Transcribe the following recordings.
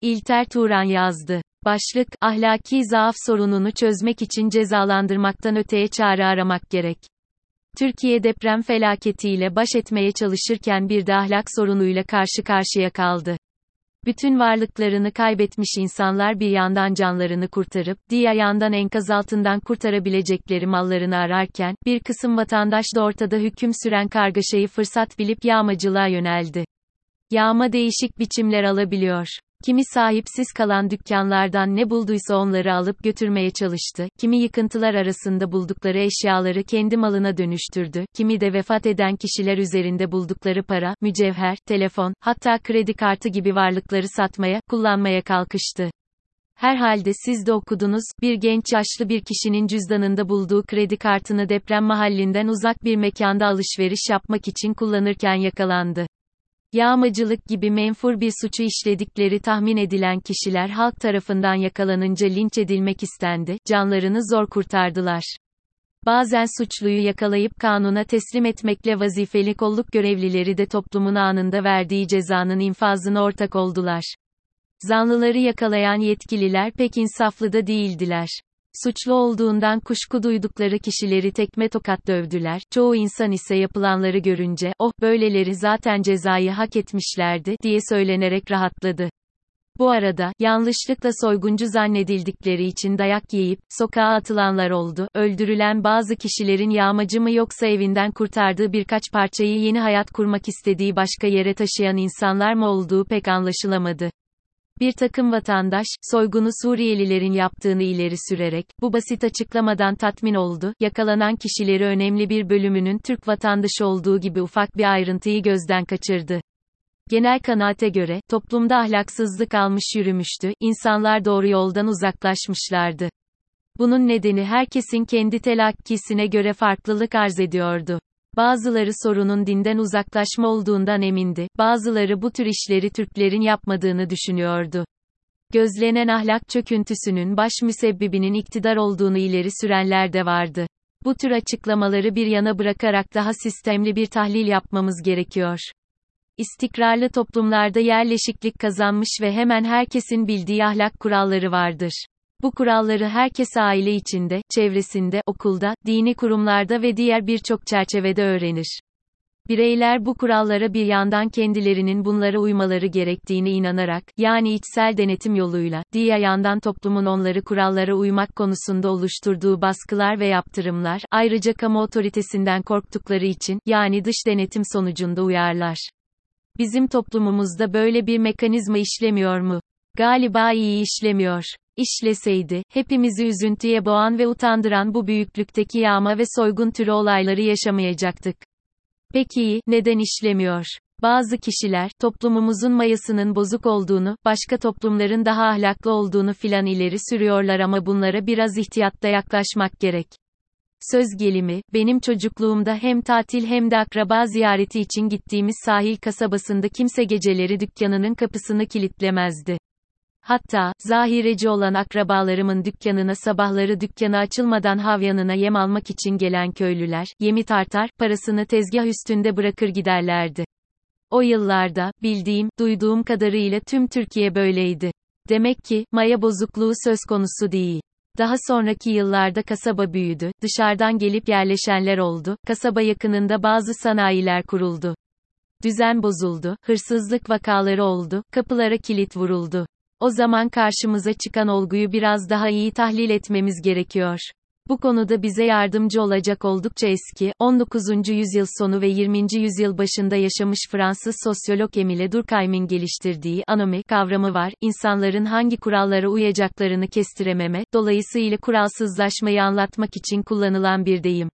İlter Turan yazdı. Başlık, ahlaki zaaf sorununu çözmek için cezalandırmaktan öteye çare aramak gerek. Türkiye deprem felaketiyle baş etmeye çalışırken bir de ahlak sorunuyla karşı karşıya kaldı. Bütün varlıklarını kaybetmiş insanlar bir yandan canlarını kurtarıp, diğer yandan enkaz altından kurtarabilecekleri mallarını ararken, bir kısım vatandaş da ortada hüküm süren kargaşayı fırsat bilip yağmacılığa yöneldi. Yağma değişik biçimler alabiliyor. Kimi sahipsiz kalan dükkanlardan ne bulduysa onları alıp götürmeye çalıştı, kimi yıkıntılar arasında buldukları eşyaları kendi malına dönüştürdü, kimi de vefat eden kişiler üzerinde buldukları para, mücevher, telefon, hatta kredi kartı gibi varlıkları satmaya, kullanmaya kalkıştı. Herhalde siz de okudunuz, bir genç yaşlı bir kişinin cüzdanında bulduğu kredi kartını deprem mahallinden uzak bir mekanda alışveriş yapmak için kullanırken yakalandı. Yağmacılık gibi menfur bir suçu işledikleri tahmin edilen kişiler halk tarafından yakalanınca linç edilmek istendi, canlarını zor kurtardılar. Bazen suçluyu yakalayıp kanuna teslim etmekle vazifeli kolluk görevlileri de toplumun anında verdiği cezanın infazına ortak oldular. Zanlıları yakalayan yetkililer pek insaflı da değildiler. Suçlu olduğundan kuşku duydukları kişileri tekme tokat dövdüler. Çoğu insan ise yapılanları görünce, oh, böyleleri zaten cezayı hak etmişlerdi, diye söylenerek rahatladı. Bu arada, yanlışlıkla soyguncu zannedildikleri için dayak yiyip, sokağa atılanlar oldu, öldürülen bazı kişilerin yağmacı mı yoksa evinden kurtardığı birkaç parçayı yeni hayat kurmak istediği başka yere taşıyan insanlar mı olduğu pek anlaşılamadı. Bir takım vatandaş, soygunu Suriyelilerin yaptığını ileri sürerek, bu basit açıklamadan tatmin oldu, yakalanan kişileri önemli bir bölümünün Türk vatandaşı olduğu gibi ufak bir ayrıntıyı gözden kaçırdı. Genel kanaate göre, toplumda ahlaksızlık almış yürümüştü, insanlar doğru yoldan uzaklaşmışlardı. Bunun nedeni herkesin kendi telakkisine göre farklılık arz ediyordu. Bazıları sorunun dinden uzaklaşma olduğundan emindi, bazıları bu tür işleri Türklerin yapmadığını düşünüyordu. Gözlenen ahlak çöküntüsünün baş müsebbibinin iktidar olduğunu ileri sürenler de vardı. Bu tür açıklamaları bir yana bırakarak daha sistemli bir tahlil yapmamız gerekiyor. İstikrarlı toplumlarda yerleşiklik kazanmış ve hemen herkesin bildiği ahlak kuralları vardır. Bu kuralları herkes aile içinde, çevresinde, okulda, dini kurumlarda ve diğer birçok çerçevede öğrenir. Bireyler bu kurallara bir yandan kendilerinin bunlara uymaları gerektiğini inanarak, yani içsel denetim yoluyla, diğer yandan toplumun onları kurallara uymak konusunda oluşturduğu baskılar ve yaptırımlar, ayrıca kamu otoritesinden korktukları için, yani dış denetim sonucunda uyarlar. Bizim toplumumuzda böyle bir mekanizma işlemiyor mu? Galiba iyi işlemiyor. İşleseydi, hepimizi üzüntüye boğan ve utandıran bu büyüklükteki yağma ve soygun türü olayları yaşamayacaktık. Peki, neden işlemiyor? Bazı kişiler, toplumumuzun mayasının bozuk olduğunu, başka toplumların daha ahlaklı olduğunu filan ileri sürüyorlar ama bunlara biraz ihtiyatla yaklaşmak gerek. Söz gelimi, benim çocukluğumda hem tatil hem de akraba ziyareti için gittiğimiz sahil kasabasında kimse geceleri dükkanının kapısını kilitlemezdi. Hatta, zahireci olan akrabalarımın dükkanına sabahları dükkanı açılmadan havyanına yem almak için gelen köylüler, yemi tartar, parasını tezgah üstünde bırakır giderlerdi. O yıllarda, bildiğim, duyduğum kadarıyla tüm Türkiye böyleydi. Demek ki, maya bozukluğu söz konusu değil. Daha sonraki yıllarda kasaba büyüdü, dışarıdan gelip yerleşenler oldu, kasaba yakınında bazı sanayiler kuruldu. Düzen bozuldu, hırsızlık vakaları oldu, kapılara kilit vuruldu. O zaman karşımıza çıkan olguyu biraz daha iyi tahlil etmemiz gerekiyor. Bu konuda bize yardımcı olacak oldukça eski, 19. yüzyıl sonu ve 20. yüzyıl başında yaşamış Fransız sosyolog Emile Durkheim'in geliştirdiği anomi kavramı var. İnsanların hangi kurallara uyacaklarını kestirememe, dolayısıyla kuralsızlaşmayı anlatmak için kullanılan bir deyim.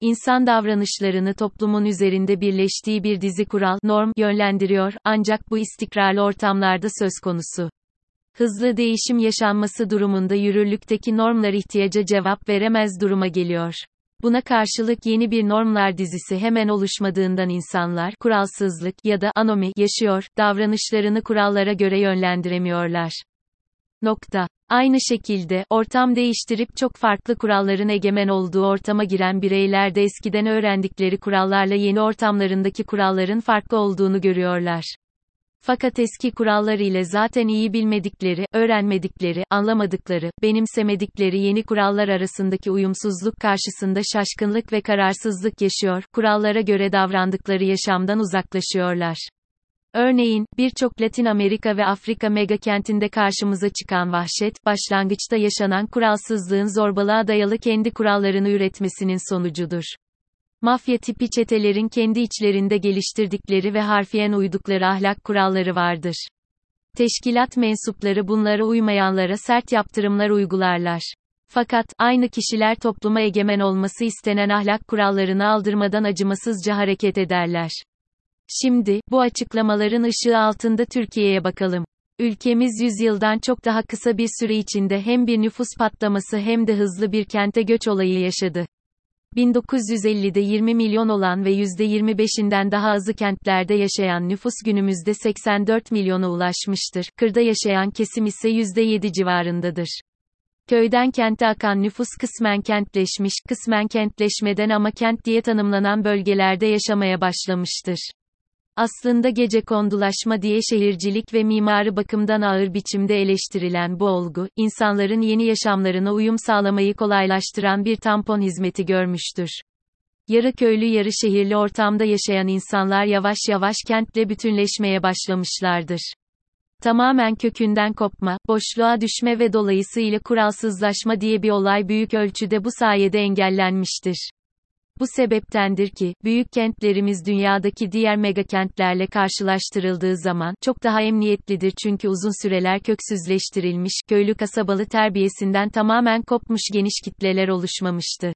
İnsan davranışlarını toplumun üzerinde birleştiği bir dizi kural, norm, yönlendiriyor, ancak bu istikrarlı ortamlarda söz konusu. Hızlı değişim yaşanması durumunda yürürlükteki normlar ihtiyaca cevap veremez duruma geliyor. Buna karşılık yeni bir normlar dizisi hemen oluşmadığından insanlar kuralsızlık ya da anomi yaşıyor, davranışlarını kurallara göre yönlendiremiyorlar. Nokta. Aynı şekilde, ortam değiştirip çok farklı kuralların egemen olduğu ortama giren bireyler de eskiden öğrendikleri kurallarla yeni ortamlarındaki kuralların farklı olduğunu görüyorlar. Fakat eski kurallar ile zaten iyi bilmedikleri, öğrenmedikleri, anlamadıkları, benimsemedikleri yeni kurallar arasındaki uyumsuzluk karşısında şaşkınlık ve kararsızlık yaşıyor, kurallara göre davrandıkları yaşamdan uzaklaşıyorlar. Örneğin, birçok Latin Amerika ve Afrika mega kentinde karşımıza çıkan vahşet, başlangıçta yaşanan kuralsızlığın zorbalığa dayalı kendi kurallarını üretmesinin sonucudur. Mafya tipi çetelerin kendi içlerinde geliştirdikleri ve harfiyen uydukları ahlak kuralları vardır. Teşkilat mensupları bunlara uymayanlara sert yaptırımlar uygularlar. Fakat, aynı kişiler topluma egemen olması istenen ahlak kurallarını aldırmadan acımasızca hareket ederler. Şimdi, bu açıklamaların ışığı altında Türkiye'ye bakalım. Ülkemiz yüzyıldan çok daha kısa bir süre içinde hem bir nüfus patlaması hem de hızlı bir kente göç olayı yaşadı. 1950'de 20 milyon olan ve %25'inden daha azı kentlerde yaşayan nüfus günümüzde 84 milyona ulaşmıştır. Kırda yaşayan kesim ise %7 civarındadır. Köyden kente akan nüfus kısmen kentleşmiş, kısmen kentleşmeden ama kent diye tanımlanan bölgelerde yaşamaya başlamıştır. Aslında gece kondulaşma diye şehircilik ve mimari bakımdan ağır biçimde eleştirilen bu olgu, insanların yeni yaşamlarına uyum sağlamayı kolaylaştıran bir tampon hizmeti görmüştür. Yarı köylü yarı şehirli ortamda yaşayan insanlar yavaş yavaş kentle bütünleşmeye başlamışlardır. Tamamen kökünden kopma, boşluğa düşme ve dolayısıyla kuralsızlaşma diye bir olay büyük ölçüde bu sayede engellenmiştir. Bu sebeptendir ki, büyük kentlerimiz dünyadaki diğer mega kentlerle karşılaştırıldığı zaman, çok daha emniyetlidir çünkü uzun süreler köksüzleştirilmiş, köylü kasabalı terbiyesinden tamamen kopmuş geniş kitleler oluşmamıştı.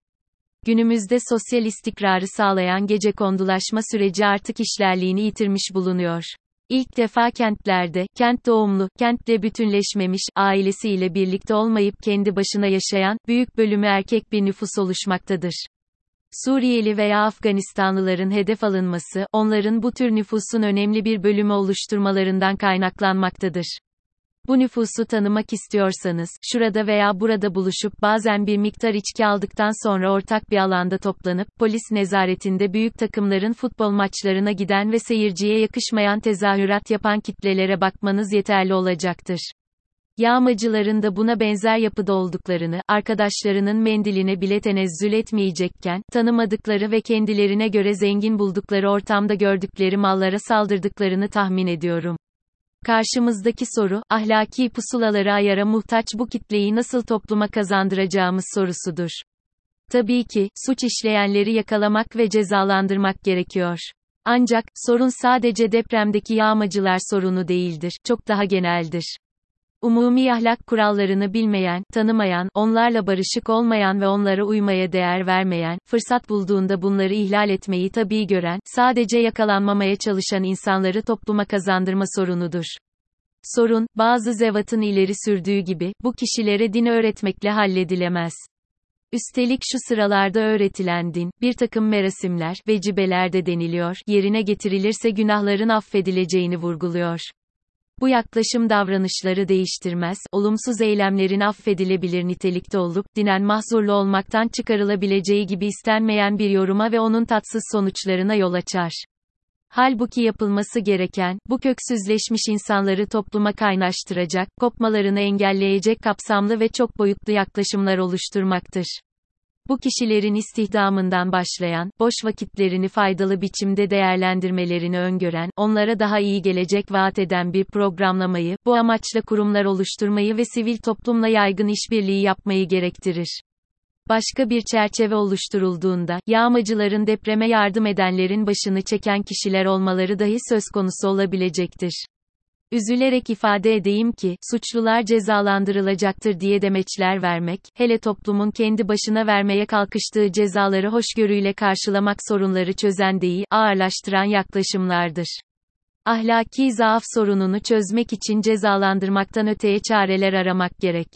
Günümüzde sosyal istikrarı sağlayan gece kondulaşma süreci artık işlerliğini yitirmiş bulunuyor. İlk defa kentlerde, kent doğumlu, kentle bütünleşmemiş, ailesiyle birlikte olmayıp kendi başına yaşayan, büyük bölümü erkek bir nüfus oluşmaktadır. Suriyeli veya Afganistanlıların hedef alınması, onların bu tür nüfusun önemli bir bölümü oluşturmalarından kaynaklanmaktadır. Bu nüfusu tanımak istiyorsanız, şurada veya burada buluşup bazen bir miktar içki aldıktan sonra ortak bir alanda toplanıp, polis nezaretinde büyük takımların futbol maçlarına giden ve seyirciye yakışmayan tezahürat yapan kitlelere bakmanız yeterli olacaktır. Yağmacıların da buna benzer yapıda olduklarını, arkadaşlarının mendiline bile tenezzül etmeyecekken, tanımadıkları ve kendilerine göre zengin buldukları ortamda gördükleri mallara saldırdıklarını tahmin ediyorum. Karşımızdaki soru, ahlaki pusulaları ayara muhtaç bu kitleyi nasıl topluma kazandıracağımız sorusudur. Tabii ki, suç işleyenleri yakalamak ve cezalandırmak gerekiyor. Ancak, sorun sadece depremdeki yağmacılar sorunu değildir, çok daha geneldir. Umumi ahlak kurallarını bilmeyen, tanımayan, onlarla barışık olmayan ve onlara uymaya değer vermeyen, fırsat bulduğunda bunları ihlal etmeyi tabii gören, sadece yakalanmamaya çalışan insanları topluma kazandırma sorunudur. Sorun, bazı zevatın ileri sürdüğü gibi, bu kişilere din öğretmekle halledilemez. Üstelik şu sıralarda öğretilen din, bir takım merasimler, vecibelerde deniliyor, yerine getirilirse günahların affedileceğini vurguluyor. Bu yaklaşım davranışları değiştirmez, olumsuz eylemlerin affedilebilir nitelikte olup, dinen mahzurlu olmaktan çıkarılabileceği gibi istenmeyen bir yoruma ve onun tatsız sonuçlarına yol açar. Halbuki yapılması gereken, bu köksüzleşmiş insanları topluma kaynaştıracak, kopmalarını engelleyecek kapsamlı ve çok boyutlu yaklaşımlar oluşturmaktır. Bu kişilerin istihdamından başlayan, boş vakitlerini faydalı biçimde değerlendirmelerini öngören, onlara daha iyi gelecek vaat eden bir programlamayı, bu amaçla kurumlar oluşturmayı ve sivil toplumla yaygın işbirliği yapmayı gerektirir. Başka bir çerçeve oluşturulduğunda, yağmacıların depreme yardım edenlerin başını çeken kişiler olmaları dahi söz konusu olabilecektir. Üzülerek ifade edeyim ki, suçlular cezalandırılacaktır diye demeçler vermek, hele toplumun kendi başına vermeye kalkıştığı cezaları hoşgörüyle karşılamak sorunları çözen değil, ağırlaştıran yaklaşımlardır. Ahlaki zaaf sorununu çözmek için cezalandırmaktan öteye çareler aramak gerek.